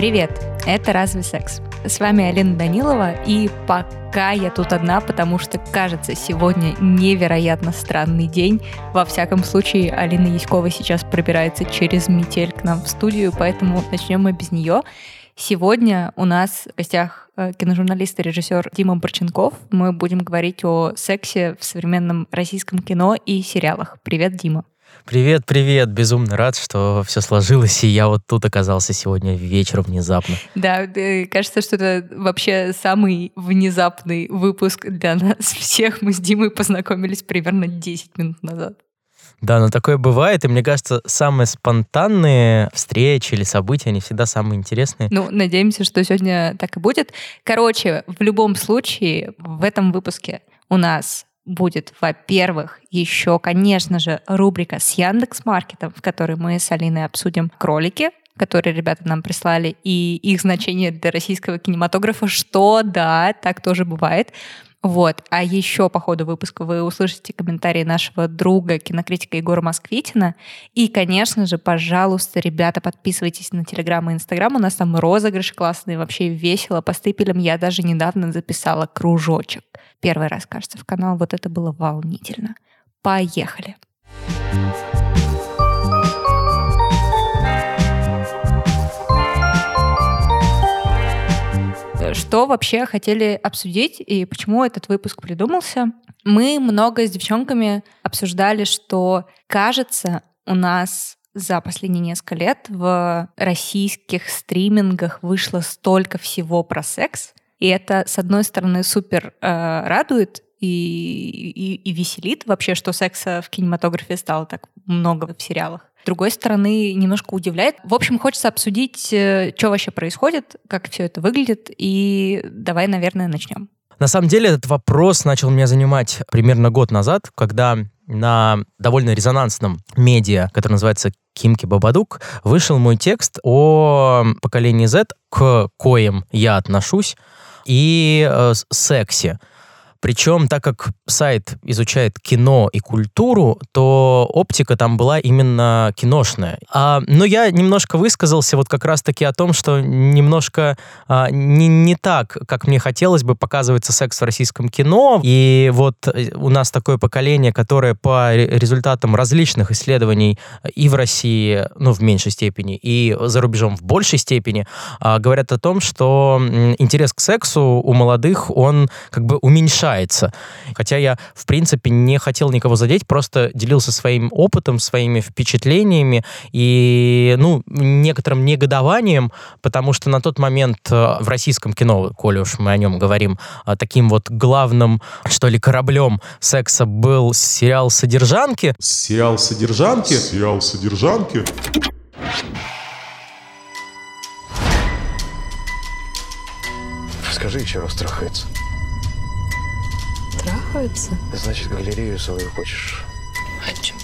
Привет, это «Разве секс?». С вами Алина Данилова, и пока я тут одна, потому что, кажется, сегодня невероятно странный день. Во всяком случае, Алина Яськова сейчас пробирается через метель к нам в студию, поэтому начнем мы без нее. Сегодня у нас в гостях э, киножурналист и режиссер Дима Борченков. Мы будем говорить о сексе в современном российском кино и сериалах. Привет, Дима. Привет, привет. Безумно рад, что все сложилось, и я вот тут оказался сегодня вечером внезапно. Да, кажется, что это вообще самый внезапный выпуск для нас всех. Мы с Димой познакомились примерно 10 минут назад. Да, но такое бывает, и мне кажется, самые спонтанные встречи или события, они всегда самые интересные. Ну, надеемся, что сегодня так и будет. Короче, в любом случае, в этом выпуске у нас будет, во-первых, еще, конечно же, рубрика с Яндекс Маркетом, в которой мы с Алиной обсудим кролики, которые ребята нам прислали, и их значение для российского кинематографа, что да, так тоже бывает. Вот. А еще по ходу выпуска вы услышите комментарии нашего друга, кинокритика Егора Москвитина. И, конечно же, пожалуйста, ребята, подписывайтесь на Телеграм и Инстаграм. У нас там розыгрыши классные, вообще весело. По стыпелям я даже недавно записала кружочек. Первый раз, кажется, в канал. Вот это было волнительно. Поехали! Поехали! Что вообще хотели обсудить и почему этот выпуск придумался. Мы много с девчонками обсуждали, что, кажется, у нас за последние несколько лет в российских стримингах вышло столько всего про секс. И это, с одной стороны, супер э, радует и, и, и веселит вообще, что секса в кинематографе стало так много в сериалах. С другой стороны, немножко удивляет. В общем, хочется обсудить, э, что вообще происходит, как все это выглядит, и давай, наверное, начнем. На самом деле этот вопрос начал меня занимать примерно год назад, когда на довольно резонансном медиа, который называется Кимки Бабадук, вышел мой текст о поколении Z, к коим я отношусь, и э, сексе. Причем, так как сайт изучает кино и культуру, то оптика там была именно киношная. А, но я немножко высказался вот как раз-таки о том, что немножко а, не, не так, как мне хотелось бы, показывается секс в российском кино. И вот э, у нас такое поколение, которое по результатам различных исследований и в России, ну, в меньшей степени, и за рубежом в большей степени, а, говорят о том, что интерес к сексу у молодых, он как бы уменьшается уменьшается. Хотя я, в принципе, не хотел никого задеть, просто делился своим опытом, своими впечатлениями и, ну, некоторым негодованием, потому что на тот момент э, в российском кино, коли уж мы о нем говорим, э, таким вот главным, что ли, кораблем секса был сериал «Содержанки». Сериал «Содержанки»? Сериал «Содержанки». Скажи, еще раз трахается трахаются? Значит, галерею свою хочешь? Хочу.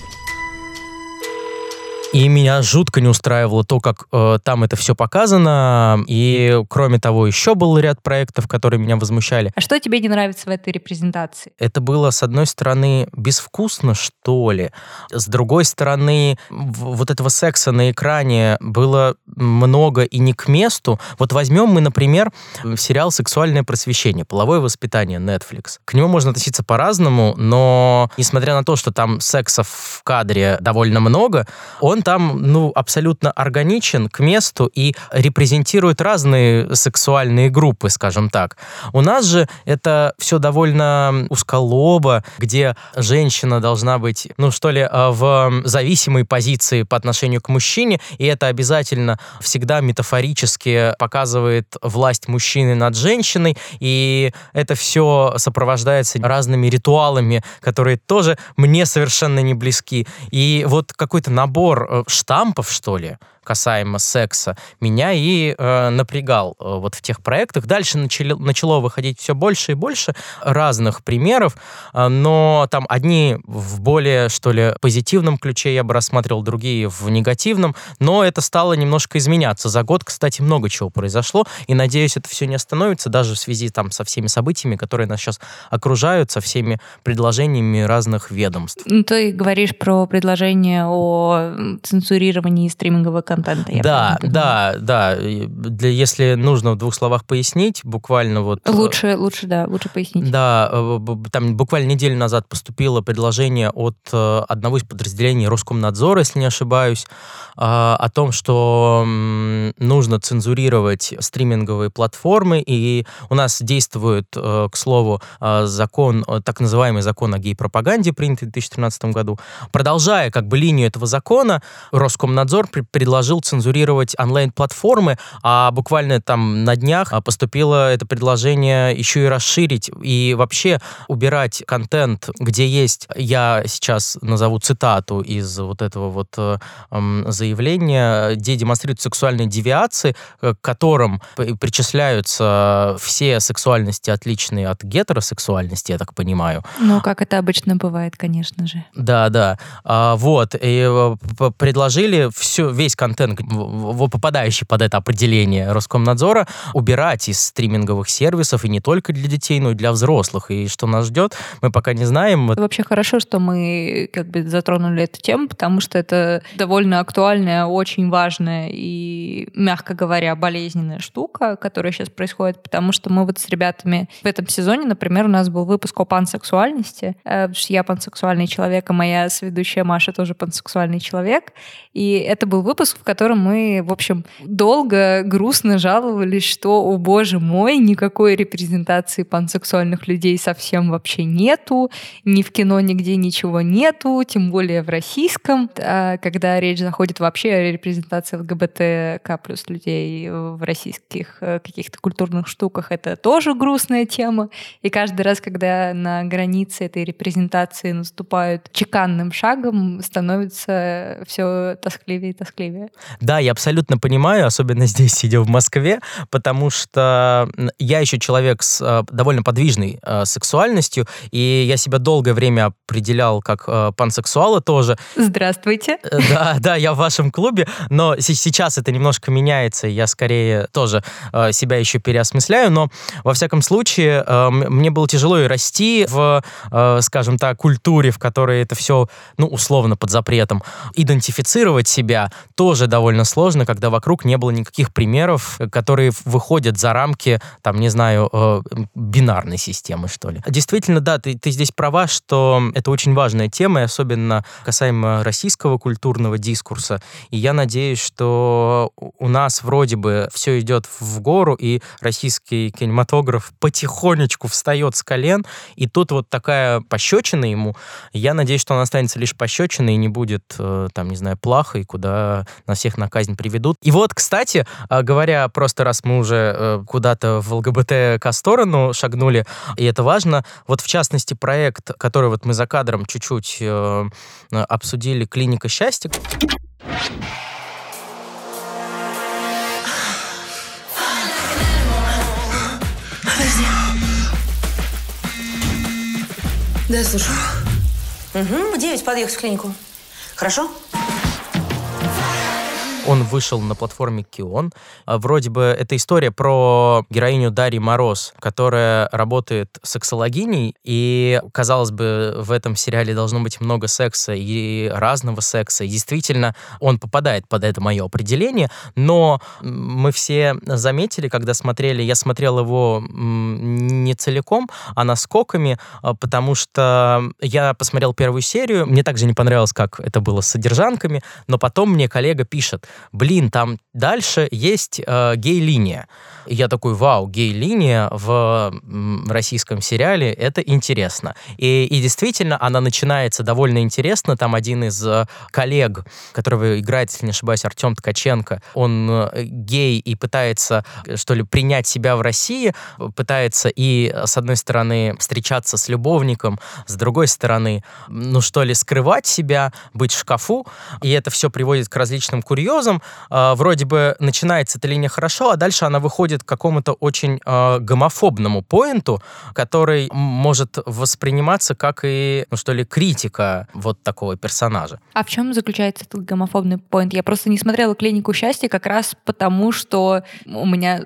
И меня жутко не устраивало то, как э, там это все показано. И, кроме того, еще был ряд проектов, которые меня возмущали. А что тебе не нравится в этой репрезентации? Это было, с одной стороны, безвкусно, что ли. С другой стороны, вот этого секса на экране было много и не к месту. Вот возьмем мы, например, сериал «Сексуальное просвещение», «Половое воспитание» Netflix. К нему можно относиться по-разному, но несмотря на то, что там секса в кадре довольно много, он там, ну, абсолютно органичен к месту и репрезентирует разные сексуальные группы, скажем так. У нас же это все довольно узколобо, где женщина должна быть, ну, что ли, а, в зависимой позиции по отношению к мужчине, и это обязательно всегда метафорически показывает власть мужчины над женщиной, и это все сопровождается разными ритуалами, которые тоже мне совершенно не близки. И вот какой-то набор штампов, что ли, касаемо секса, меня и э, напрягал э, вот в тех проектах. Дальше начали, начало выходить все больше и больше разных примеров, э, но там одни в более, что ли, позитивном ключе я бы рассматривал, другие в негативном, но это стало немножко изменяться. За год, кстати, много чего произошло, и надеюсь, это все не остановится, даже в связи там со всеми событиями, которые нас сейчас окружают, со всеми предложениями разных ведомств. Ну, ты говоришь про предложение о цензурировании стримингового контента. я Да, да, да. Для, если нужно в двух словах пояснить, буквально вот... э? Лучше, лучше, да, лучше пояснить. Да, э, там буквально неделю назад поступило предложение от э, одного из подразделений Роскомнадзора, если не ошибаюсь, о том, что нужно цензурировать стриминговые платформы, и у нас действует, к слову, закон, так называемый закон о гей-пропаганде, принятый в 2013 году. Продолжая как бы линию этого закона, Роскомнадзор пр- предложил цензурировать онлайн-платформы, а буквально там на днях а, поступило это предложение еще и расширить и вообще убирать контент, где есть, я сейчас назову цитату из вот этого вот э, заявления, где демонстрируют сексуальные девиации, э, к которым причисляются все сексуальности, отличные от гетеросексуальности, я так понимаю. Ну, как это обычно бывает, конечно же. Да, да. А, вот. И э, предложили все, весь контент, в- попадающий под это определение Роскомнадзора, убирать из стриминговых сервисов, и не только для детей, но и для взрослых. И что нас ждет, мы пока не знаем. Вообще хорошо, что мы как бы затронули эту тему, потому что это довольно актуальная, очень важная и, мягко говоря, болезненная штука, которая сейчас происходит, потому что мы вот с ребятами в этом сезоне, например, у нас был выпуск о пансексуальности, э, я пансексуальный человек, а моя соведущая Маша тоже пансексуальный человек, и это был выпуск, котором мы, в общем, долго, грустно жаловались, что, о боже мой, никакой репрезентации пансексуальных людей совсем вообще нету, ни в кино нигде ничего нету, тем более в российском. А Когда речь заходит вообще о репрезентации ЛГБТК плюс людей в российских э, каких-то культурных штуках, это тоже грустная тема. И каждый раз, когда на границе этой репрезентации наступают чеканным шагом, становится все тоскливее и тоскливее. Да, я абсолютно понимаю, особенно здесь, сидя в Москве, потому что я еще человек с э, довольно подвижной э, сексуальностью, и я себя долгое время определял как э, пансексуала тоже. Здравствуйте. Да, да, я в вашем клубе, но се- сейчас это немножко меняется, я скорее тоже себя еще переосмысляю, но во всяком случае мне было тяжело и расти в, скажем так, культуре, в которой это все, ну, условно, под запретом. Идентифицировать себя тоже довольно сложно, когда вокруг не было никаких примеров, э, которые выходят за рамки, там, не знаю, э, бинарной системы, что ли. Действительно, да, ты, ты здесь права, что это очень важная тема, и особенно касаемо российского культурного дискурса. И я надеюсь, что у нас вроде бы все идет в гору, и российский кинематограф потихонечку встает с колен, и тут вот такая пощечина ему. Я надеюсь, что он останется лишь пощечиной и не будет, э, там, не знаю, плахой, куда нас всех на казнь приведут. И вот, кстати, э, говоря просто, раз мы уже э, куда-то в ЛГБТК сторону шагнули, и это важно, вот в частности проект, который вот мы за кадром чуть-чуть э, обсудили, «Клиника счастья», Да, слушаю. Угу, в 9 подъехать в клинику. Хорошо? Он вышел на платформе Кион. А, Вроде бы это история про героиню Дарьи Мороз, которая работает сексологиней, и, казалось бы, в этом сериале должно быть много секса и разного секса, и действительно он попадает под это мое определение, но мы все заметили, когда смотрели, я смотрел его не целиком, а наскоками, а, потому что я посмотрел первую серию, мне также не понравилось, как это было с содержанками, но потом мне коллега пишет, блин, там дальше есть э, гей-линия. Я такой, вау, гей-линия в российском сериале, это интересно. И, и действительно, она начинается довольно интересно. Там один из э, коллег, которого играет, если не ошибаюсь, Артем Ткаченко, он э, гей и пытается, что ли, принять себя в России, пытается и, с одной стороны, встречаться с любовником, с другой стороны, ну что ли, скрывать себя, быть в шкафу, и это все приводит к различным курьезам. А, вроде бы начинается эта линия хорошо, а дальше она выходит к какому-то очень а, гомофобному поинту, который может восприниматься как и, ну что ли, критика вот такого персонажа. А в чем заключается этот гомофобный поинт? Я просто не смотрела «Клинику счастья» как раз потому, что у меня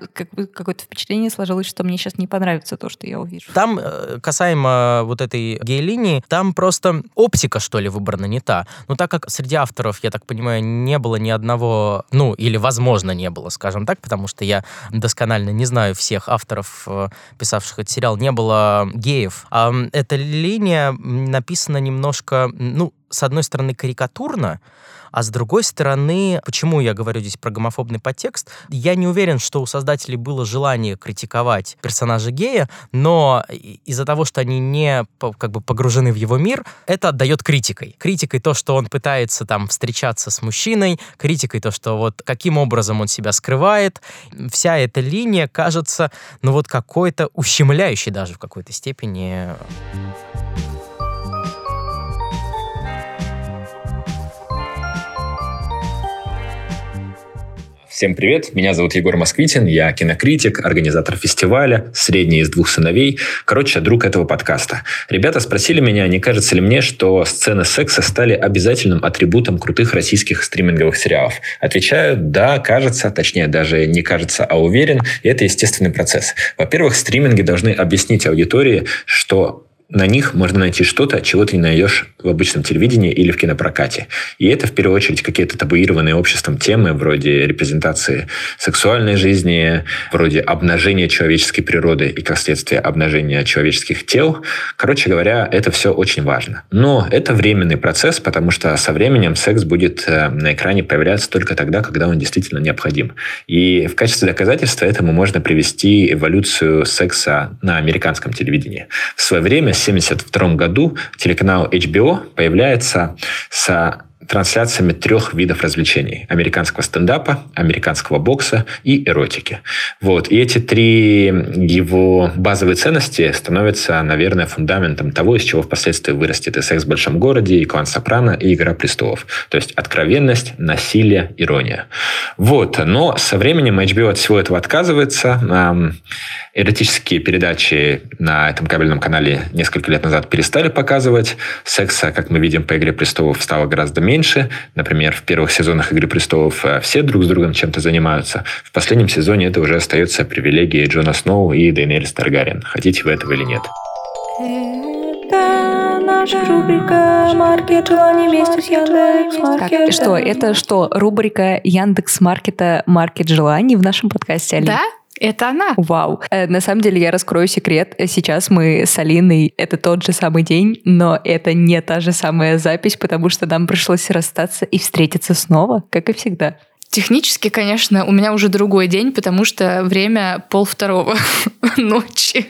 какое-то впечатление сложилось, что мне сейчас не понравится то, что я увижу. Там, э, касаемо вот этой гей-линии, там просто оптика, что ли, выбрана не та. Но так как среди авторов, я так понимаю, не было ни одного ну, или, возможно, не было, скажем так, потому что я досконально не знаю всех авторов, э, писавших этот сериал, не было геев. А эта линия написана немножко, ну, с одной стороны, карикатурно, а с другой стороны, почему я говорю здесь про гомофобный подтекст? Я не уверен, что у создателей было желание критиковать персонажа гея, но из-за того, что они не как бы погружены в его мир, это отдает критикой. Критикой то, что он пытается там встречаться с мужчиной, критикой то, что вот каким образом он себя скрывает. Вся эта линия кажется, ну вот какой-то ущемляющей даже в какой-то степени. Всем привет, меня зовут Егор Москвитин, я кинокритик, организатор фестиваля, средний из двух сыновей, короче, друг этого подкаста. Ребята спросили меня, не кажется ли мне, что сцены секса стали обязательным атрибутом крутых российских стриминговых сериалов. Отвечаю, да, кажется, точнее даже не кажется, а уверен, и это естественный процесс. Во-первых, стриминги должны объяснить аудитории, что на них можно найти что-то, чего ты не найдешь в обычном телевидении или в кинопрокате. И это, в первую очередь, какие-то табуированные обществом темы, вроде репрезентации сексуальной жизни, вроде обнажения человеческой природы и, как следствие, обнажения человеческих тел. Короче говоря, это все очень важно. Но это временный процесс, потому что со временем секс будет э, на экране появляться только тогда, когда он действительно необходим. И в качестве доказательства этому можно привести эволюцию секса на американском телевидении. В свое время 1972 году телеканал HBO появляется с трансляциями трех видов развлечений. Американского стендапа, американского бокса и эротики. Вот. И эти три его базовые ценности становятся, наверное, фундаментом того, из чего впоследствии вырастет и «Секс в большом городе», и «Клан Сопрано», и «Игра престолов». То есть откровенность, насилие, ирония. Вот. Но со временем HBO от всего этого отказывается. Эротические передачи на этом кабельном канале несколько лет назад перестали показывать. Секса, как мы видим по «Игре престолов», стало гораздо меньше. Например, в первых сезонах «Игры престолов» э, все друг с другом чем-то занимаются. В последнем сезоне это уже остается привилегией Джона Сноу и Дейнерис Таргариен. Хотите вы этого или нет. наша рубрика «Маркет желаний вместе с Яндекс.Маркет». Что, это что, рубрика Яндекс Маркета «Маркет желаний» в нашем подкасте, Алина? Да, это она. Вау. Э, на самом деле я раскрою секрет. Сейчас мы с Алиной, это тот же самый день, но это не та же самая запись, потому что нам пришлось расстаться и встретиться снова, как и всегда. Технически, конечно, у меня уже другой день, потому что время пол второго ночи.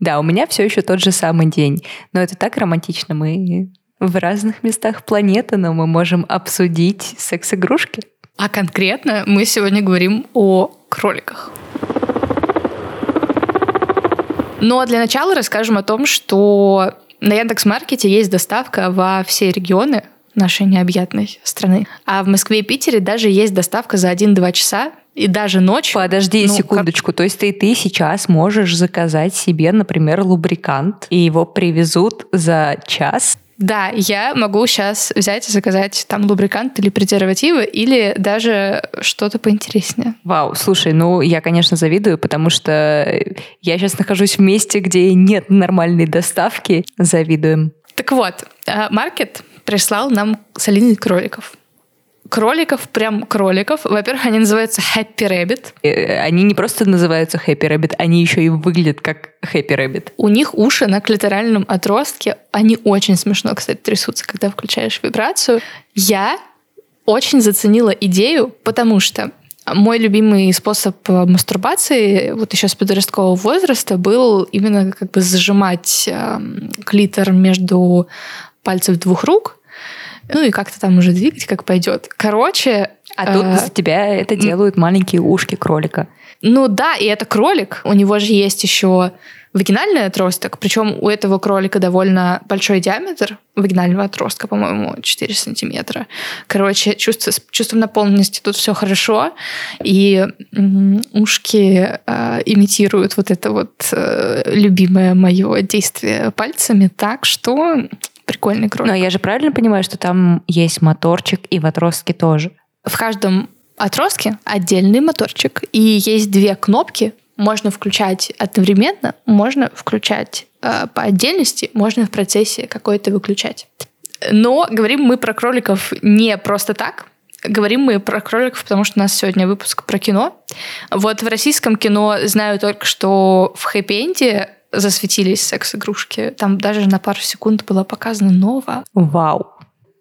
Да, у меня все еще тот же самый день. Но это так романтично. Мы в разных местах планеты, но мы можем обсудить секс-игрушки. А конкретно мы сегодня говорим о кроликах. Но для начала расскажем о том, что на Яндекс.Маркете есть доставка во все регионы нашей необъятной страны. А в Москве и Питере даже есть доставка за 1-2 часа и даже ночью. Подожди ну, секундочку. Как... То есть ты, ты сейчас можешь заказать себе, например, лубрикант, и его привезут за час да, я могу сейчас взять и заказать там лубрикант или презервативы, или даже что-то поинтереснее. Вау, слушай, ну я, конечно, завидую, потому что я сейчас нахожусь в месте, где нет нормальной доставки. Завидуем. Так вот, маркет прислал нам солиный кроликов кроликов, прям кроликов. Во-первых, они называются Happy Rabbit. Э, они не просто называются Happy Rabbit, они еще и выглядят как Happy Rabbit. У них уши на клиторальном отростке. Они очень смешно, кстати, трясутся, когда включаешь вибрацию. Я очень заценила идею, потому что мой любимый способ мастурбации вот еще с подросткового возраста был именно как бы зажимать э, клитор между пальцев двух рук ну и как-то там уже двигать, как пойдет. Короче... А тут за тебя это делают маленькие ушки кролика. Ну да, и это кролик. У него же есть еще вагинальный отросток, причем у этого кролика довольно большой диаметр вагинального отростка, по-моему, 4 сантиметра. Короче, чувство, с чувством наполненности тут все хорошо, и ушки э, имитируют вот это вот э, любимое мое действие пальцами так, что прикольный кролик. Но я же правильно понимаю, что там есть моторчик и в отростке тоже? В каждом отростке отдельный моторчик, и есть две кнопки. Можно включать одновременно, можно включать э, по отдельности, можно в процессе какой-то выключать. Но говорим мы про кроликов не просто так. Говорим мы про кроликов, потому что у нас сегодня выпуск про кино. Вот в российском кино знаю только, что в хэппи-энде засветились секс-игрушки. Там даже на пару секунд было показано ново. Вау.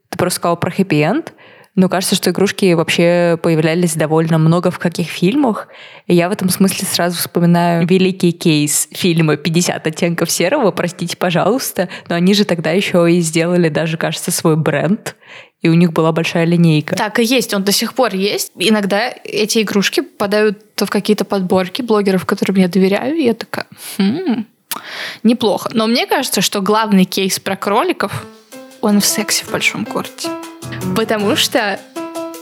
Ты просто сказала про хэппи-энд. Но кажется, что игрушки вообще появлялись довольно много в каких фильмах. И я в этом смысле сразу вспоминаю великий кейс фильма «50 оттенков серого», простите, пожалуйста. Но они же тогда еще и сделали даже, кажется, свой бренд. И у них была большая линейка. Так и есть, он до сих пор есть. Иногда эти игрушки попадают в какие-то подборки блогеров, которым я доверяю. И я такая, хм, неплохо. Но мне кажется, что главный кейс про кроликов, он в сексе в большом городе. Потому что,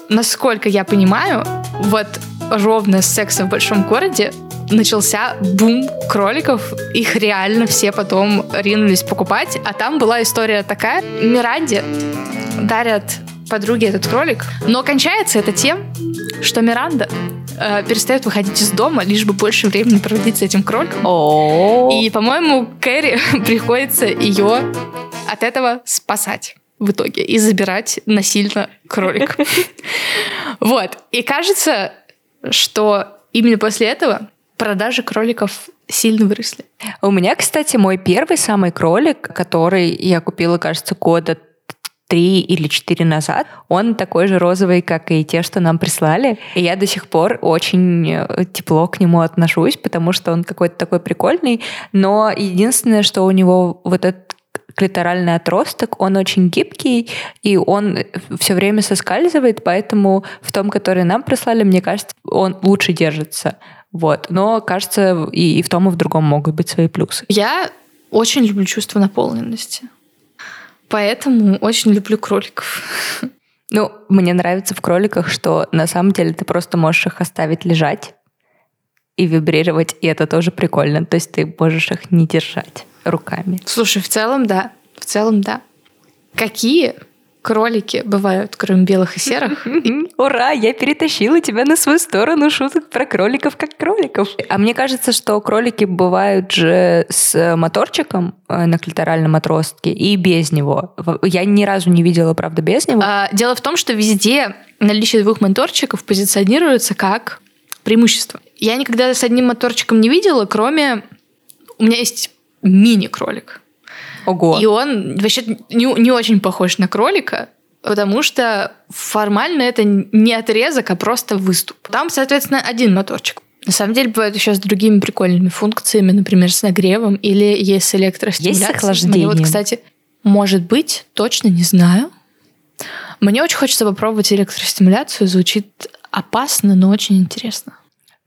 насколько я понимаю, вот ровно с секса в большом городе начался бум кроликов. Их реально все потом ринулись покупать. А там была история такая. Миранде дарят подруге этот кролик. Но кончается это тем, что Миранда э, перестает выходить из дома, лишь бы больше времени проводить с этим кроликом. И, по-моему, Кэрри приходится ее от этого спасать в итоге и забирать насильно кролик. Вот. И кажется, что именно после этого продажи кроликов сильно выросли. У меня, кстати, мой первый самый кролик, который я купила, кажется, года три или четыре назад, он такой же розовый, как и те, что нам прислали. И я до сих пор очень э, тепло к нему отношусь, потому что он какой-то такой прикольный. Но единственное, что у него вот этот клиторальный отросток, он очень гибкий, и он все время соскальзывает, поэтому в том, который нам прислали, мне кажется, он лучше держится. Вот. Но, кажется, и, и в том, и в другом могут быть свои плюсы. Я очень люблю чувство наполненности. Поэтому очень люблю кроликов. Ну, мне нравится в кроликах, что на самом деле ты просто можешь их оставить лежать и вибрировать, и это тоже прикольно. То есть ты можешь их не держать руками. Слушай, в целом да. В целом да. Какие кролики бывают, кроме белых и серых? Ура, я перетащила тебя на свою сторону шуток про кроликов как кроликов. А мне кажется, что кролики бывают же с моторчиком э, на клиторальном отростке и без него. Я ни разу не видела, правда, без него. А, дело в том, что везде наличие двух моторчиков позиционируется как преимущество. Я никогда с одним моторчиком не видела, кроме... У меня есть мини-кролик. Ого. И он вообще не, не очень похож на кролика, потому что формально это не отрезок, а просто выступ. Там, соответственно, один моторчик. На самом деле бывает еще с другими прикольными функциями, например, с нагревом или есть с электростимуляцией. Есть с охлаждением. Мне вот, кстати, может быть, точно не знаю. Мне очень хочется попробовать электростимуляцию. Звучит опасно, но очень интересно.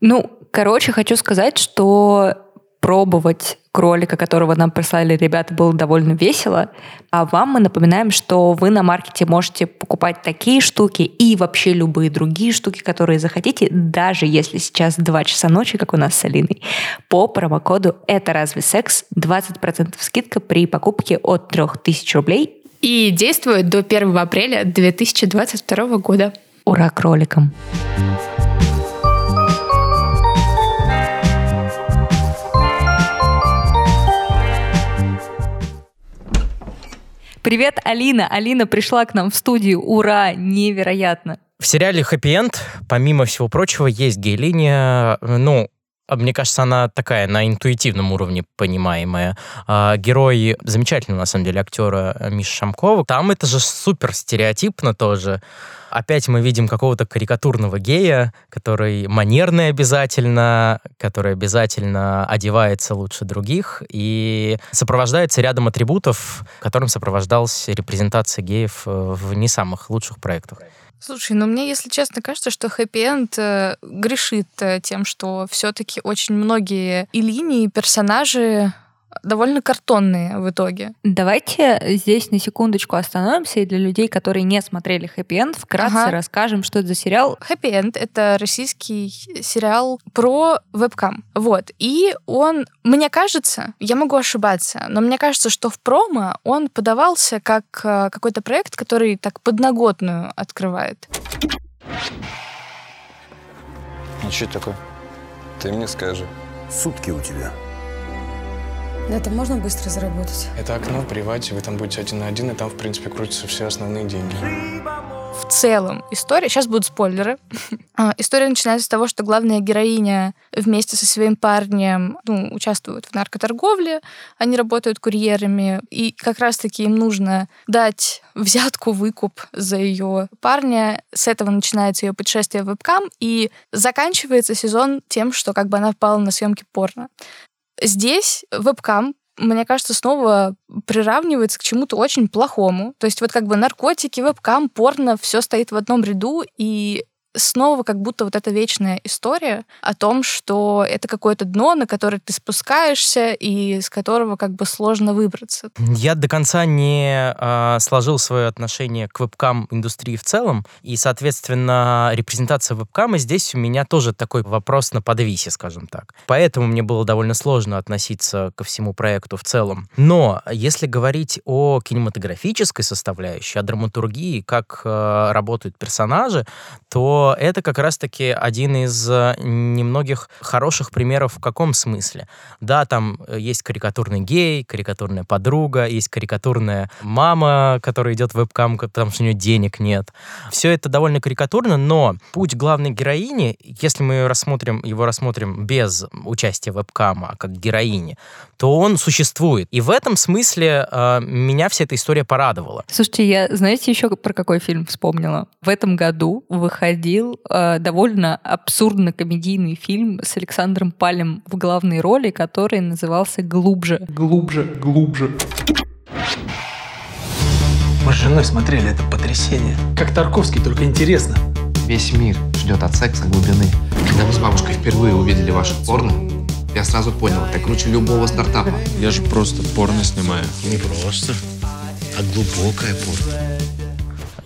Ну, короче, хочу сказать, что пробовать кролика, которого нам прислали ребята, было довольно весело. А вам мы напоминаем, что вы на маркете можете покупать такие штуки и вообще любые другие штуки, которые захотите, даже если сейчас 2 часа ночи, как у нас с Алиной. По промокоду «Это разве секс?» 20% скидка при покупке от 3000 рублей. И действует до 1 апреля 2022 года. Ура кроликам! Привет, Алина. Алина пришла к нам в студию. Ура! Невероятно. В сериале «Хэппи Энд», помимо всего прочего, есть гей-линия, ну, мне кажется, она такая на интуитивном уровне понимаемая. А, герой замечательного, на самом деле, актера Миша Шамкова. Там это же супер стереотипно тоже. Опять мы видим какого-то карикатурного гея, который манерный обязательно, который обязательно одевается лучше других и сопровождается рядом атрибутов, которым сопровождалась репрезентация геев э, в не самых лучших проектах. Слушай, ну мне, если честно, кажется, что хэппи-энд э, грешит э, тем, что все-таки очень многие и линии, и персонажи довольно картонные в итоге. Давайте здесь на секундочку остановимся и для людей, которые не смотрели «Хэппи Энд», вкратце ага. расскажем, что это за сериал. «Хэппи Энд» — это российский сериал про вебкам. Вот. И он, мне кажется, я могу ошибаться, но мне кажется, что в промо он подавался как э, какой-то проект, который так подноготную открывает. Ну что такое? Ты мне скажи. Сутки у тебя. На этом можно быстро заработать? Это окно, привате, вы там будете один на один, и там, в принципе, крутятся все основные деньги. в целом история... Сейчас будут спойлеры. А, история начинается с того, что главная героиня вместе со своим парнем ну, участвует в наркоторговле, они работают курьерами, и как раз-таки им нужно дать взятку, выкуп за ее парня. С этого начинается ее путешествие в вебкам, и заканчивается сезон тем, что как бы она впала на съемки порно. Здесь вебкам мне кажется, снова приравнивается к чему-то очень плохому. То есть вот как бы наркотики, вебкам, порно, все стоит в одном ряду, и снова как будто вот эта вечная история о том, что это какое-то дно, на которое ты спускаешься и с которого как бы сложно выбраться. Я до конца не э, сложил свое отношение к вебкам-индустрии в целом, и, соответственно, репрезентация вебкама здесь у меня тоже такой вопрос на подвисе, скажем так. Поэтому мне было довольно сложно относиться ко всему проекту в целом. Но если говорить о кинематографической составляющей, о драматургии, как э, работают персонажи, то это как раз-таки один из э, немногих хороших примеров в каком смысле. Да, там э, есть карикатурный гей, карикатурная подруга, есть карикатурная мама, которая идет в вебкам, потому что у нее денег нет. Все это довольно карикатурно, но путь главной героини, если мы рассмотрим, его рассмотрим без участия вебкама, а как героини, то он существует. И в этом смысле э, меня вся эта история порадовала. Слушайте, я, знаете, еще про какой фильм вспомнила? В этом году выходил выходил э, довольно абсурдно-комедийный фильм с Александром Палем в главной роли, который назывался «Глубже». Глубже, глубже. Мы с женой смотрели это потрясение. Как Тарковский, только интересно. Весь мир ждет от секса глубины. Когда мы с бабушкой впервые увидели ваше порно, я сразу понял, это круче любого стартапа. Я же просто порно снимаю. Не просто, а глубокое порно.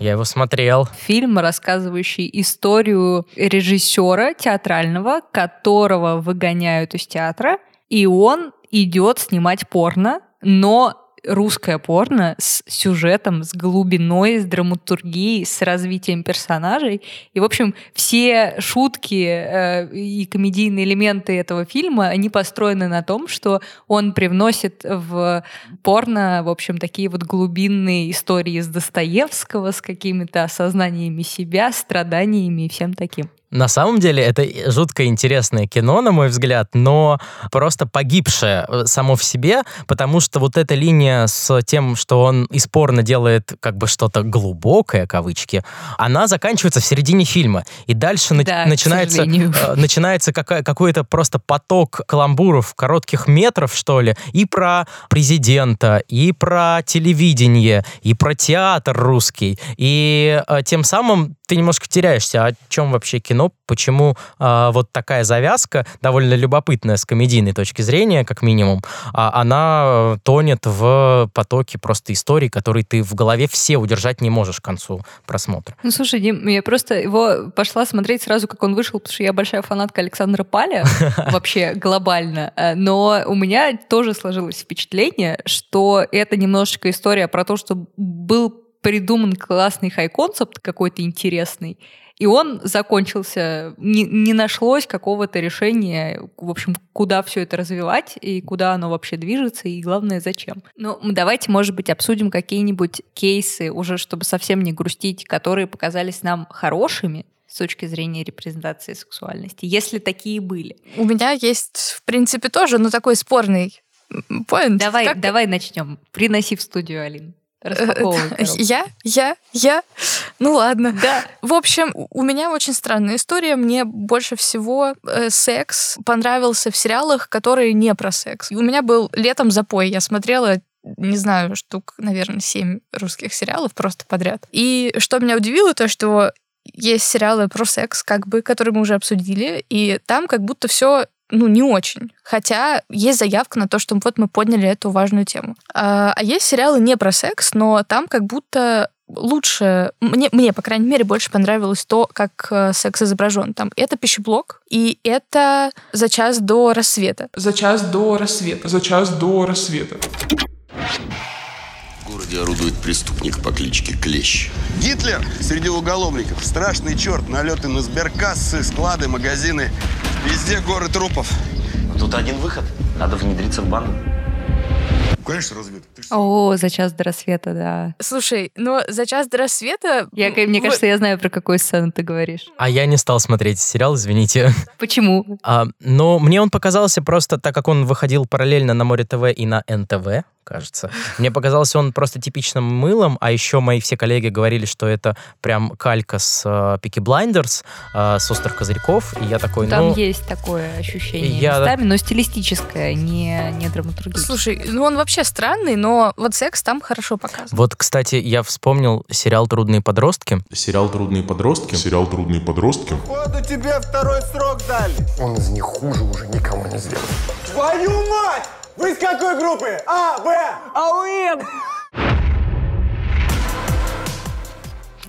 Я его смотрел. Фильм, рассказывающий историю режиссера театрального, которого выгоняют из театра, и он идет снимать порно, но русское порно с сюжетом, с глубиной, с драматургией, с развитием персонажей. И, в общем, все шутки э, и комедийные элементы этого фильма, они построены на том, что он привносит в порно, в общем, такие вот глубинные истории из Достоевского с какими-то осознаниями себя, страданиями и всем таким. На самом деле это жутко интересное кино, на мой взгляд, но просто погибшее э, само в себе, потому что вот эта линия с тем, что он из порно делает как бы что-то глубокое, кавычки, она заканчивается в середине фильма. И дальше да, начинается, э, начинается какая, какой-то просто поток каламбуров, коротких метров, что ли, и про президента, и про телевидение, и про театр русский. И э, тем самым ты немножко теряешься, о чем вообще кино, почему э, вот такая завязка, довольно любопытная с комедийной точки зрения, как минимум, а она тонет в потоке просто историй, которые ты в голове все удержать не можешь к концу просмотра. Ну, слушай, Дим, я просто его пошла смотреть сразу, как он вышел, потому что я большая фанатка Александра Паля, вообще глобально, э, но у меня тоже сложилось впечатление, что это немножечко история про то, что был придуман классный хай-концепт какой-то интересный, и он закончился, не, не нашлось какого-то решения, в общем, куда все это развивать и куда оно вообще движется, и главное, зачем. Ну, давайте, может быть, обсудим какие-нибудь кейсы, уже чтобы совсем не грустить, которые показались нам хорошими, с точки зрения репрезентации сексуальности, если такие были? У меня есть, в принципе, тоже, но такой спорный поинт. Давай, как... давай начнем. Приноси в студию, Алин. Я? Я? Я? Ну ладно. Да. В общем, у меня очень странная история. Мне больше всего э, секс понравился в сериалах, которые не про секс. у меня был летом запой. Я смотрела не знаю, штук, наверное, семь русских сериалов просто подряд. И что меня удивило, то, что есть сериалы про секс, как бы, которые мы уже обсудили, и там как будто все ну, не очень. Хотя есть заявка на то, что вот мы подняли эту важную тему. А, а есть сериалы не про секс, но там как будто лучше, мне, мне, по крайней мере, больше понравилось то, как э, секс изображен. Там это пищеблок, и это за час до рассвета. За час до рассвета. За час до рассвета. В городе орудует преступник по кличке Клещ. Гитлер среди уголовников. Страшный черт. Налеты на сберкассы, склады, магазины. Везде горы трупов. Тут один выход. Надо внедриться в банду. Конечно, разведка. О, за час до рассвета, да. Слушай, но за час до рассвета... Я, мне в- кажется, я знаю, про какую сцену ты говоришь. А я не стал смотреть сериал, извините. Почему? А, но мне он показался просто, так как он выходил параллельно на more.tv и на НТВ, кажется. Мне показался он просто типичным мылом, а еще мои все коллеги говорили, что это прям калька с Peaky Blinders, с «Острых козырьков», и я такой, Там ну... есть такое ощущение я- местами, но стилистическое, не, не драматургическое. Слушай, ну он вообще странный, но вот секс там хорошо показан. Вот, кстати, я вспомнил сериал «Трудные подростки». Сериал «Трудные подростки». Сериал «Трудные подростки». Походу тебе второй срок дали. Он из них хуже уже никого не сделал. Твою мать! Вы из какой группы? А, Б, АУМ!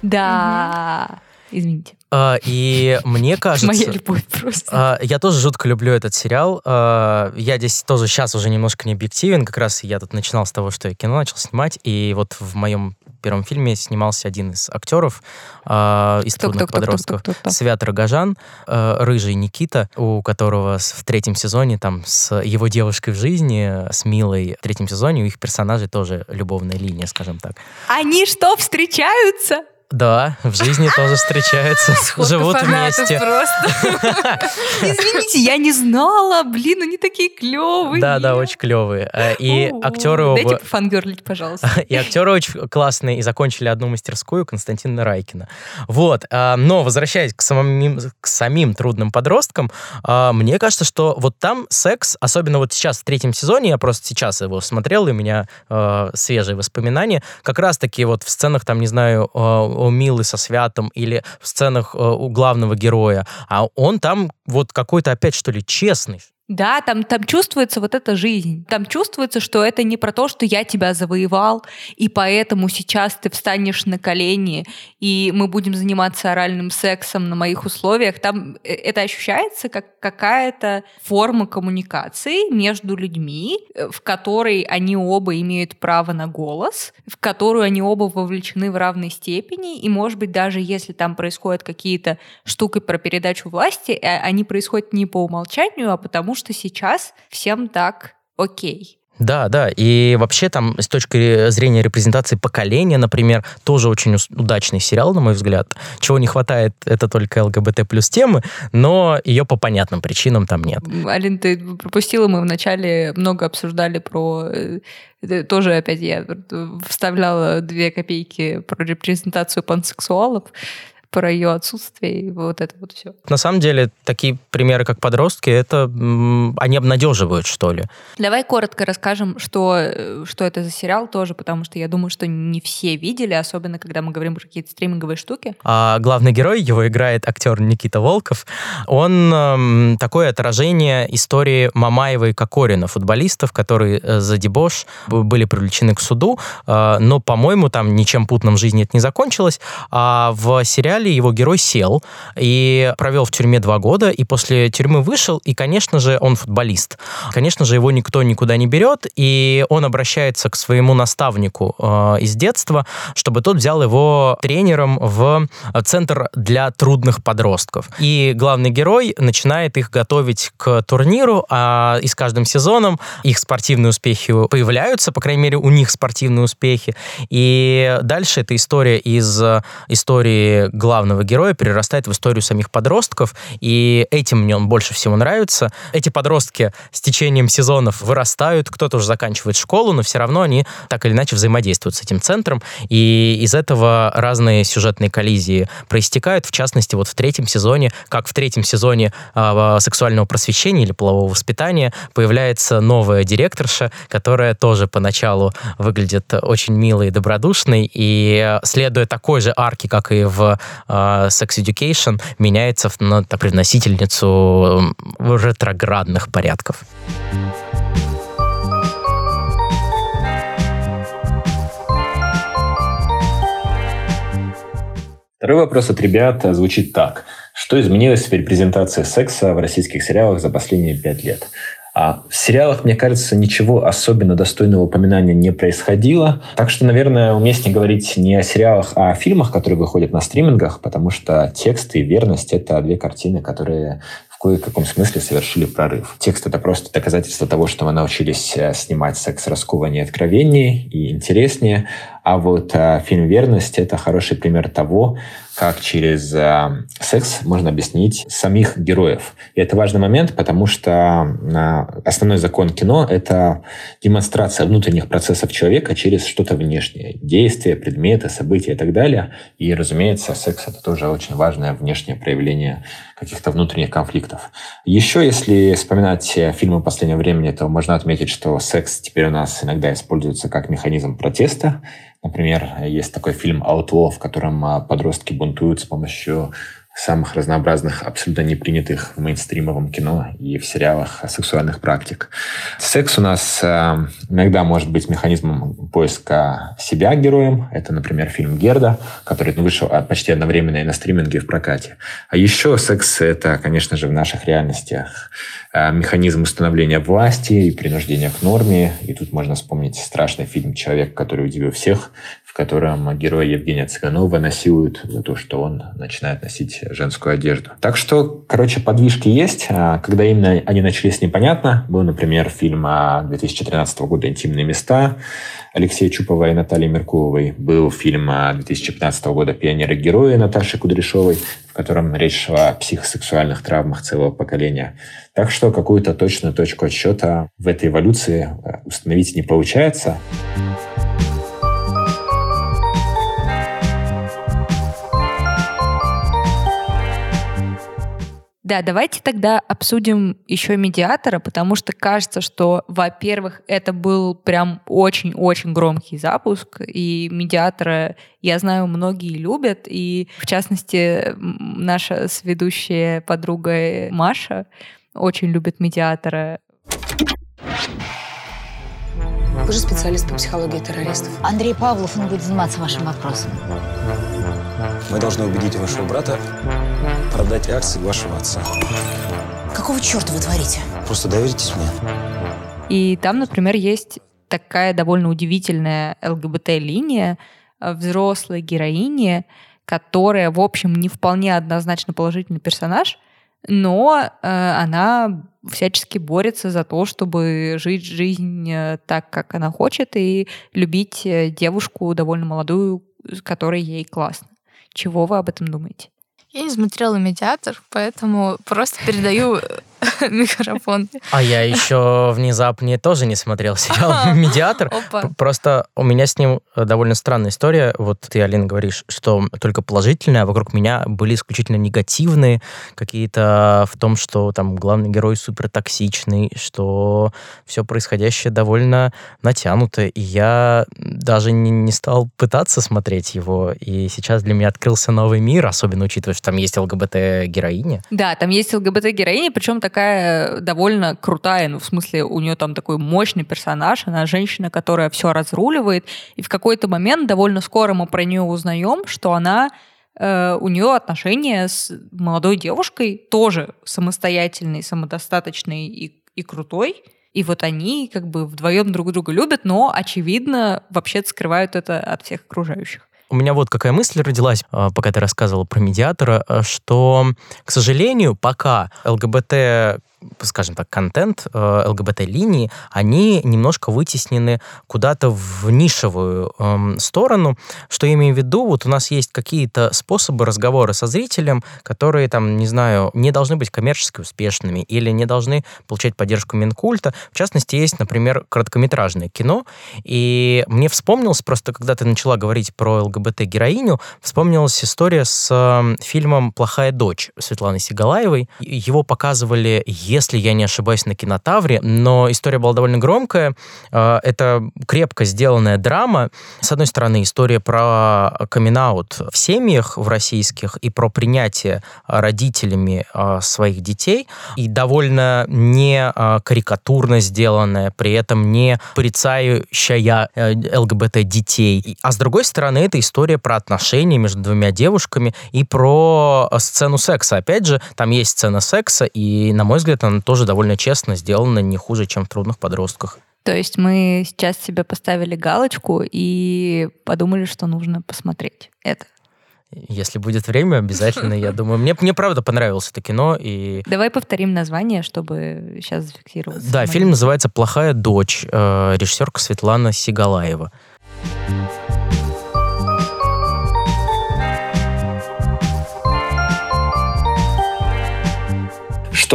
Да. Извините. А, И мне кажется... Моя любовь просто. а, Я тоже жутко люблю этот сериал. А, Я здесь тоже сейчас уже немножко не объективен. Как раз я тут начинал с того, что я кино начал снимать. И вот в моем первом фильме снимался один из актеров из «Трудных подростков». Свят Рогожан, рыжий Никита, у которого в третьем сезоне там с его девушкой в жизни, с Милой, в третьем сезоне у их персонажей тоже любовная линия, скажем так. Они что, встречаются? Да, в жизни тоже встречаются, живут вместе. просто. Извините, я не знала. Блин, они такие клевые. Да, да, очень клевые. Э, И актеры оба... Дайте пофангерлить, пожалуйста. И актеры очень классные, и закончили одну мастерскую Константина Райкина. Вот. а, Но, возвращаясь к самим, к самим трудным подросткам, а, мне кажется, что вот там секс, особенно вот сейчас в третьем сезоне, я просто сейчас его смотрел, и у меня а, свежие воспоминания, как раз-таки вот в сценах, там, не знаю, а, у Милы со Святом или в сценах а, у главного героя, а он там вот какой-то опять, что ли, честный. Да, там, там чувствуется вот эта жизнь. Там чувствуется, что это не про то, что я тебя завоевал, и поэтому сейчас ты встанешь на колени, и мы будем заниматься оральным сексом на моих условиях. Там э, это ощущается как какая-то форма коммуникации между людьми, э, в которой они оба имеют право на голос, в которую они оба вовлечены в равной степени, и, может быть, даже если там происходят какие-то штуки про передачу власти, э, они происходят не по умолчанию, а потому что сейчас всем так окей. Да, да, и вообще там с точки зрения репрезентации поколения, например, тоже очень удачный сериал, на мой взгляд. Чего не хватает, это только ЛГБТ плюс темы, но ее по понятным причинам там нет. Алин, ты пропустила, мы вначале много обсуждали про... э, это Тоже опять я вставляла две копейки про репрезентацию пансексуалов, про ее отсутствие и вот это вот все. На самом деле, такие примеры, как подростки, это они обнадеживают, что ли. Давай коротко расскажем, что, э, что это за сериал тоже, потому что я думаю, что не все видели, особенно когда мы говорим про какие-то стриминговые штуки. А главный герой, его играет актер Никита Волков, он эм, такое отражение истории Мамаева и Кокорина, футболистов, которые э, за дебош были привлечены к суду, э, но, по-моему, там ничем путным в жизни это не закончилось, а в сериале его герой сел и провел в тюрьме два года, и после тюрьмы вышел, и, конечно же, он футболист. Конечно же, его никто никуда не берет, и он обращается к своему наставнику э, из детства, чтобы тот взял его тренером в центр для трудных подростков. И главный герой начинает их готовить к турниру, а и с каждым сезоном их спортивные успехи появляются, по крайней мере, у них спортивные успехи. И дальше эта история из э, истории главного героя перерастает в историю самих подростков, и этим мне он больше всего нравится. Эти подростки с течением сезонов вырастают, кто-то уже заканчивает школу, но все равно они так или иначе взаимодействуют с этим центром, и из этого разные сюжетные коллизии проистекают, в частности, вот в третьем сезоне, как в третьем сезоне а, сексуального просвещения или полового воспитания появляется новая директорша, которая тоже поначалу выглядит очень милой и добродушной, и э, следуя такой же арке, как и в э, Sex Education, меняется на так, носительницу э, ретроградных порядков. Второй вопрос от ребят звучит так. Что изменилось в репрезентации секса в российских сериалах за последние пять лет? А в сериалах, мне кажется, ничего особенно достойного упоминания не происходило. Так что, наверное, уместнее говорить не о сериалах, а о фильмах, которые выходят на стримингах, потому что текст и верность — это две картины, которые в кое-каком смысле совершили прорыв. Текст — это просто доказательство того, что мы научились э, снимать секс раскованнее, откровеннее и интереснее, а вот э, фильм «Верность» — это хороший пример того, как через э, секс можно объяснить самих героев. И это важный момент, потому что э, основной закон кино — это демонстрация внутренних процессов человека через что-то внешнее. Действия, предметы, события и так далее. И, разумеется, секс — это тоже очень важное внешнее проявление каких-то внутренних конфликтов. Еще, если вспоминать э, фильмы последнего времени, то можно отметить, что секс теперь у нас иногда используется как механизм протеста, Например, есть такой фильм «Outlaw», в котором а, подростки бунтуют с помощью самых разнообразных, абсолютно непринятых в мейнстримовом кино и в сериалах сексуальных практик. Секс у нас э, иногда может быть механизмом поиска себя героем. Это, например, фильм «Герда», который вышел а, почти одновременно и на стриминге, и в прокате. А еще секс — это, конечно же, в наших реальностях э, механизм установления власти и принуждения к норме. И тут можно вспомнить страшный фильм «Человек, который удивил всех», котором героя Евгения Цыганова насилуют за то, что он начинает носить женскую одежду. Так что, короче, подвижки есть. А когда именно они начались, непонятно. Был, например, фильм 2013 года «Интимные места» Алексея Чупова и Натальи Меркуловой. Был фильм 2015 года «Пионеры-герои» Наташи Кудряшовой, в котором речь шла о психосексуальных травмах целого поколения. Так что какую-то точную точку отсчета в этой эволюции установить не получается. Да, давайте тогда обсудим еще медиатора, потому что кажется, что, во-первых, это был прям очень-очень громкий запуск, и медиатора, я знаю, многие любят, и в частности наша сведущая подруга Маша очень любит медиатора. Вы же специалист по психологии террористов. Андрей Павлов, он будет заниматься вашим вопросом. Мы должны убедить вашего брата продать акции вашего отца. Какого черта вы творите? Просто доверитесь мне. И там, например, есть такая довольно удивительная ЛГБТ-линия взрослой героини, которая, в общем, не вполне однозначно положительный персонаж, но э, она всячески борется за то, чтобы жить жизнь э, так, как она хочет, и любить э, девушку довольно молодую, с которой ей классно. Чего вы об этом думаете? Я не смотрела «Медиатор», поэтому просто передаю микрофон. А я еще внезапно тоже не смотрел сериал «Медиатор». Просто у меня с ним довольно странная история. Вот ты, Алина, говоришь, что только положительные, а вокруг меня были исключительно негативные какие-то в том, что там главный герой супер токсичный, что все происходящее довольно натянуто. И я даже не, не стал пытаться смотреть его. И сейчас для меня открылся новый мир, особенно учитывая, что там есть ЛГБТ-героиня. Да, там есть ЛГБТ-героиня, причем так такая довольно крутая, ну, в смысле, у нее там такой мощный персонаж, она женщина, которая все разруливает, и в какой-то момент довольно скоро мы про нее узнаем, что она э, у нее отношения с молодой девушкой тоже самостоятельной, самодостаточной и, и крутой. И вот они как бы вдвоем друг друга любят, но, очевидно, вообще скрывают это от всех окружающих. У меня вот какая мысль родилась, а, пока ты рассказывала про медиатора, а, что, к сожалению, пока ЛГБТ скажем так, контент э, ЛГБТ-линии, они немножко вытеснены куда-то в нишевую э, сторону. Что я имею в виду? Вот у нас есть какие-то способы разговора со зрителем, которые, там, не знаю, не должны быть коммерчески успешными или не должны получать поддержку Минкульта. В частности, есть, например, короткометражное кино. И мне вспомнилось просто, когда ты начала говорить про ЛГБТ-героиню, вспомнилась история с э, фильмом «Плохая дочь» Светланы Сигалаевой. Его показывали если я не ошибаюсь, на кинотавре, но история была довольно громкая. А, это крепко сделанная драма. С одной стороны, история про камин в семьях в российских и про принятие родителями а, своих детей, и довольно не а, карикатурно сделанная, при этом не порицающая э, ЛГБТ детей. А с другой стороны, это история про отношения между двумя девушками и про сцену секса. Опять же, там есть сцена секса, и, на мой взгляд, она тоже довольно честно сделана, не хуже, чем в «Трудных подростках». То есть мы сейчас себе поставили галочку и подумали, что нужно посмотреть это. Если будет время, обязательно, я думаю. Мне, мне правда понравилось это кино. И... Давай повторим название, чтобы сейчас зафиксировать. Да, фильм называется «Плохая дочь». Э, режиссерка Светлана Сигалаева.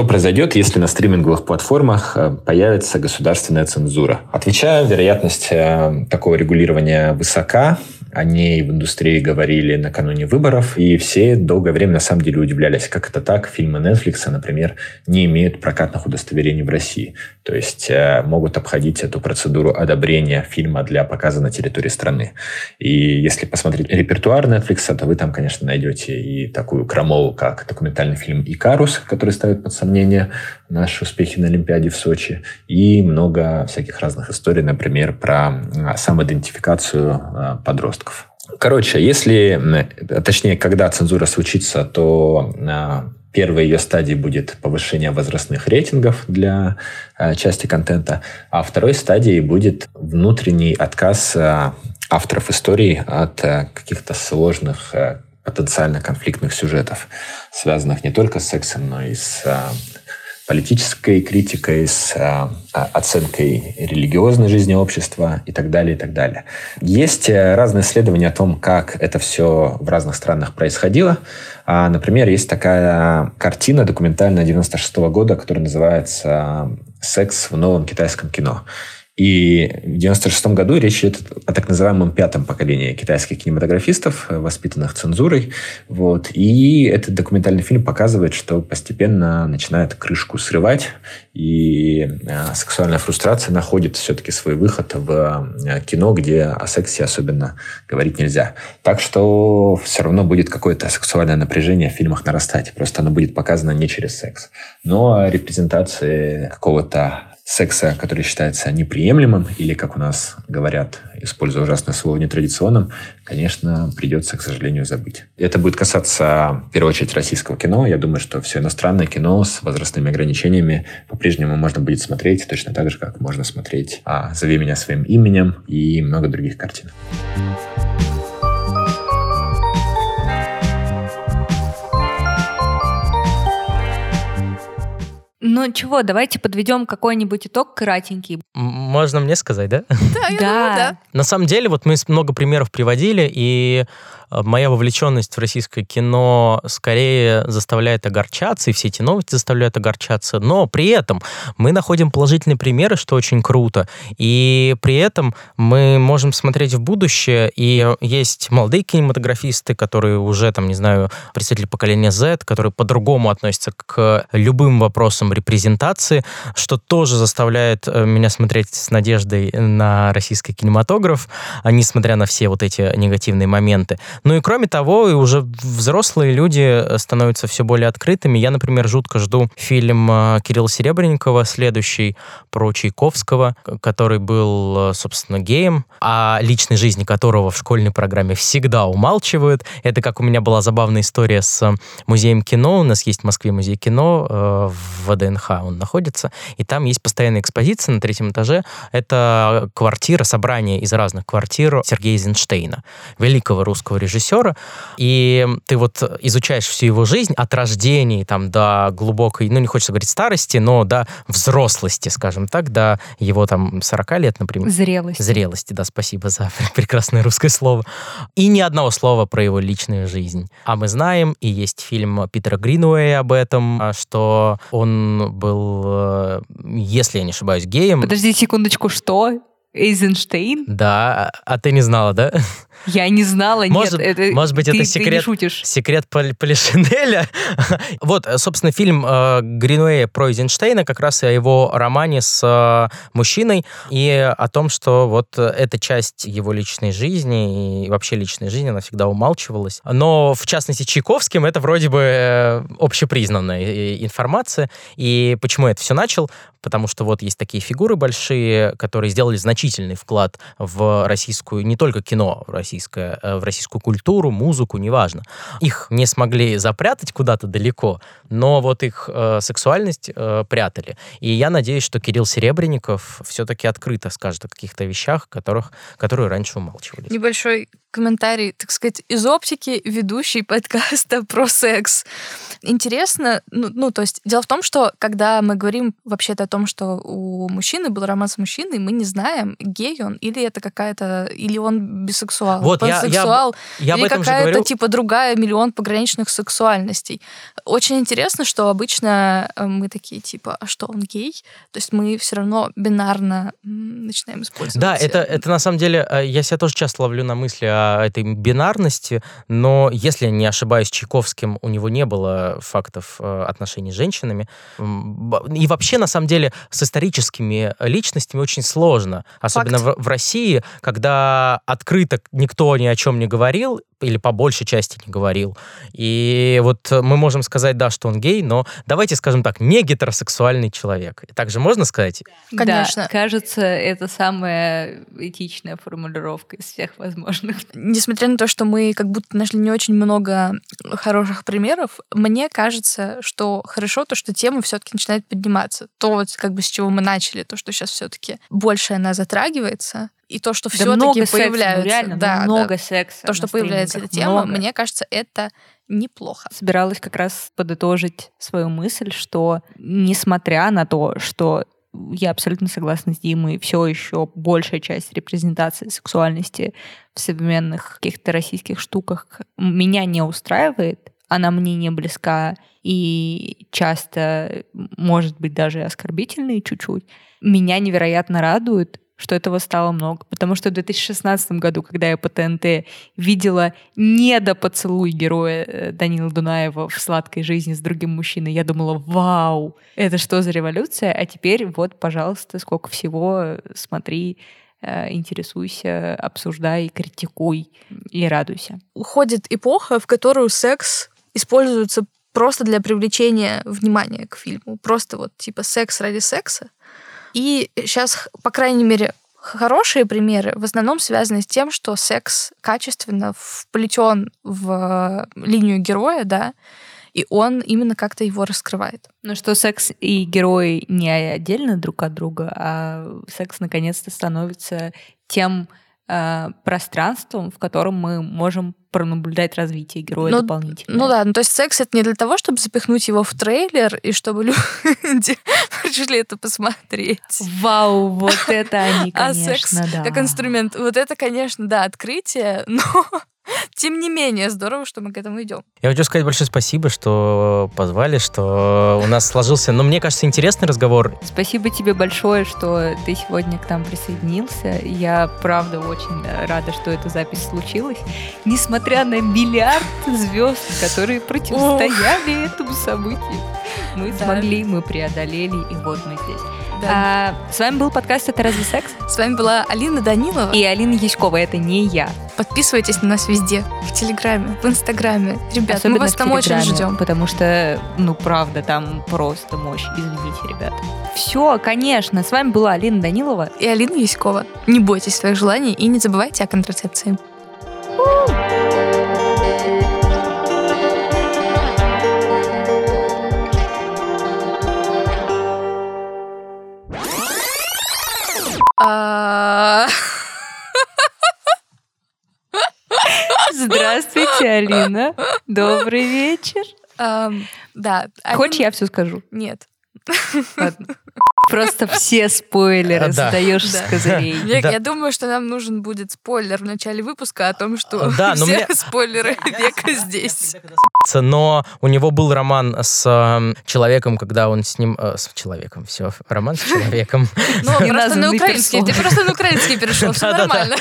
Что произойдет, если на стриминговых платформах э, появится государственная цензура? Отвечаю, вероятность э, такого регулирования высока. О ней в индустрии говорили накануне выборов, и все долгое время на самом деле удивлялись, как это так, фильмы Netflix, например, не имеют прокатных удостоверений в России. То есть э, могут обходить эту процедуру одобрения фильма для показа на территории страны. И если посмотреть репертуар Netflix, то вы там, конечно, найдете и такую крамолу, как документальный фильм «Икарус», который ставит под сомнение наши успехи на Олимпиаде в Сочи, и много всяких разных историй, например, про самоидентификацию э, подростков подростков. Короче, если, точнее, когда цензура случится, то а, первой ее стадией будет повышение возрастных рейтингов для а, части контента, а второй стадией будет внутренний отказ а, авторов истории от каких-то сложных потенциально конфликтных сюжетов, связанных не только с сексом, но и с политической критикой, с а, а, оценкой религиозной жизни общества и так далее, и так далее. Есть э, разные исследования о том, как это все в разных странах происходило. А, например, есть такая картина документальная 96 -го года, которая называется «Секс в новом китайском кино». И в 1996 году речь идет о так называемом пятом поколении китайских кинематографистов, воспитанных цензурой. Вот. И этот документальный фильм показывает, что постепенно начинает крышку срывать, и э, сексуальная фрустрация находит все-таки свой выход в э, кино, где о сексе особенно говорить нельзя. Так что все равно будет какое-то сексуальное напряжение в фильмах нарастать. Просто оно будет показано не через секс. Но репрезентации какого-то секса, который считается неприемлемым, или, как у нас говорят, используя ужасное слово, нетрадиционным, конечно, придется, к сожалению, забыть. Это будет касаться, в первую очередь, российского кино. Я думаю, что все иностранное кино с возрастными ограничениями по-прежнему можно будет смотреть точно так же, как можно смотреть а, «Зови меня своим именем» и много других картин. Ну чего, давайте подведем какой-нибудь итог кратенький. Можно мне сказать, да? Да, я думаю, да. На самом деле, вот мы много примеров приводили, и моя вовлеченность в российское кино скорее заставляет огорчаться, и все эти новости заставляют огорчаться, но при этом мы находим положительные примеры, что очень круто, и при этом мы можем смотреть в будущее, и есть молодые кинематографисты, которые уже, там, не знаю, представители поколения Z, которые по-другому относятся к любым вопросам репрезентации, что тоже заставляет э, меня смотреть с надеждой на российский кинематограф, а несмотря на все вот эти негативные моменты. Ну и кроме того, уже взрослые люди э, становятся все более открытыми. Я, например, жутко жду фильм э, Кирилла Серебренникова, следующий про Чайковского, который был, э, собственно, геем, а личной жизни которого в школьной программе всегда умалчивают. Это как у меня была забавная история с музеем кино. У нас есть в Москве музей кино, в ВДНХ он находится, и там есть постоянная экспозиция на третьем этаже. Это квартира, собрание из разных квартир Сергея Эйзенштейна, великого русского режиссера, режиссера, и ты вот изучаешь всю его жизнь от рождения там до глубокой, ну не хочется говорить старости, но до взрослости, скажем так, до его там 40 лет, например. Зрелости. Зрелости, да, спасибо за прекрасное русское слово. И ни одного слова про его личную жизнь. А мы знаем, и есть фильм Питера Гринуэя об этом, а, что он был, э, если я не ошибаюсь, геем. Подожди секундочку, что? Эйзенштейн? Да, а, ты не знала, да? Я не знала, может, нет. Это, может быть, ты, это секрет, ты не шутишь. секрет Пол, Полишинеля. вот, собственно, фильм э, Гринуэя про Эйзенштейна как раз о его романе с э, мужчиной и о том, что вот эта часть его личной жизни и вообще личной жизни, она всегда умалчивалась. Но, в частности, Чайковским это вроде бы э, общепризнанная информация. И почему я это все начал? Потому что вот есть такие фигуры большие, которые сделали значительный вклад в российскую, не только кино, в российское, э, в российскую культуру, музыку, неважно. Их не смогли запрятать куда-то далеко, но вот их э, сексуальность э, прятали. И я надеюсь, что Кирилл Серебренников все-таки открыто скажет о каких-то вещах, которых, которые раньше умалчивались. Небольшой комментарий, так сказать, из оптики ведущей подкаста про секс. Интересно, ну, ну, то есть дело в том, что когда мы говорим вообще-то о том, что у мужчины был роман с мужчиной, мы не знаем, гей он или это какая-то, или он бисексуал, Вот, я- я- пансексуал, я об или какая-то типа другая миллион пограничных сексуальностей. Очень интересно, что обычно э, мы такие типа, а что он гей? То есть мы все равно бинарно начинаем использовать. Да, это, это на самом деле, э, я себя тоже часто ловлю на мысли о этой бинарности, но если я не ошибаюсь, Чайковским у него не было фактов э, отношений с женщинами. И вообще, на самом деле, с историческими личностями очень сложно. Особенно в, в России, когда открыто никто ни о чем не говорил, или по большей части не говорил. И вот мы можем сказать, да, что он гей, но давайте скажем так, не гетеросексуальный человек. Так же можно сказать? Конечно. Да, кажется, это самая этичная формулировка из всех возможных. Несмотря на то, что мы как будто нашли не очень много хороших примеров, мне кажется, что хорошо то, что тема все-таки начинает подниматься. То вот как бы с чего мы начали, то, что сейчас все-таки больше она затрагивается, и то, что Да все-таки секса, ну появляется. реально, да, много да. секса То, что появляется эта тема, много. мне кажется, это неплохо. собиралась как раз подытожить свою мысль, что несмотря на то, что я абсолютно согласна с Димой, все еще большая часть репрезентации сексуальности в современных каких-то российских штуках меня не устраивает, она мне не близка и часто может быть даже оскорбительной чуть-чуть, меня невероятно радует, что этого стало много. Потому что в 2016 году, когда я по ТНТ видела недопоцелуй героя э, Данила Дунаева в «Сладкой жизни» с другим мужчиной, я думала, вау, это что за революция? А теперь вот, пожалуйста, сколько всего, смотри, э, интересуйся, обсуждай, критикуй и радуйся. Уходит эпоха, в которую секс используется просто для привлечения внимания к фильму. Просто вот типа секс ради секса. И сейчас, по крайней мере, хорошие примеры в основном связаны с тем, что секс качественно вплетен в линию героя, да, и он именно как-то его раскрывает. Ну что секс и герои не отдельно друг от друга, а секс наконец-то становится тем э, пространством, в котором мы можем пронаблюдать развитие героя Ну, дополнительно. Ну да, ну то есть секс это не для того, чтобы запихнуть его в трейлер и чтобы люди пришли это посмотреть. Вау, вот это они, А конечно, секс да. как инструмент, вот это, конечно, да, открытие, но тем не менее здорово, что мы к этому идем. Я хочу сказать большое спасибо, что позвали, что у нас сложился, ну, мне кажется, интересный разговор. Спасибо тебе большое, что ты сегодня к нам присоединился. Я, правда, очень рада, что эта запись случилась. Несмотря на миллиард звезд, которые противостояли этому событию, мы Да. смогли, мы преодолели, и вот мы здесь. Да. А, с вами был подкаст «Это разве секс?» С вами была Алина Данилова. И Алина Яськова, это не я. Подписывайтесь на нас везде. В Телеграме, в Инстаграме. Ребят, Особенно мы вас там очень ждем. Потому что, ну, правда, там просто мощь. Извините, ребята. Все, конечно. С вами была Алина Данилова. И Алина Яськова. Не бойтесь своих желаний и не забывайте о контрацепции. А, Здравствуйте, Алина. Добрый вечер. Да. Хочешь, я все скажу? Нет. Ладно. Просто все спойлеры А, да. задаешь с Да. козырей. Я, Да. я думаю, что нам нужен будет спойлер в начале выпуска о том, что Да, но все мне- спойлеры века здесь. Но у него был роман с э, человеком, когда он с ним... э, с человеком, все, роман с человеком. Ну, просто на украинский. Ты просто на украинский перешел, все нормально.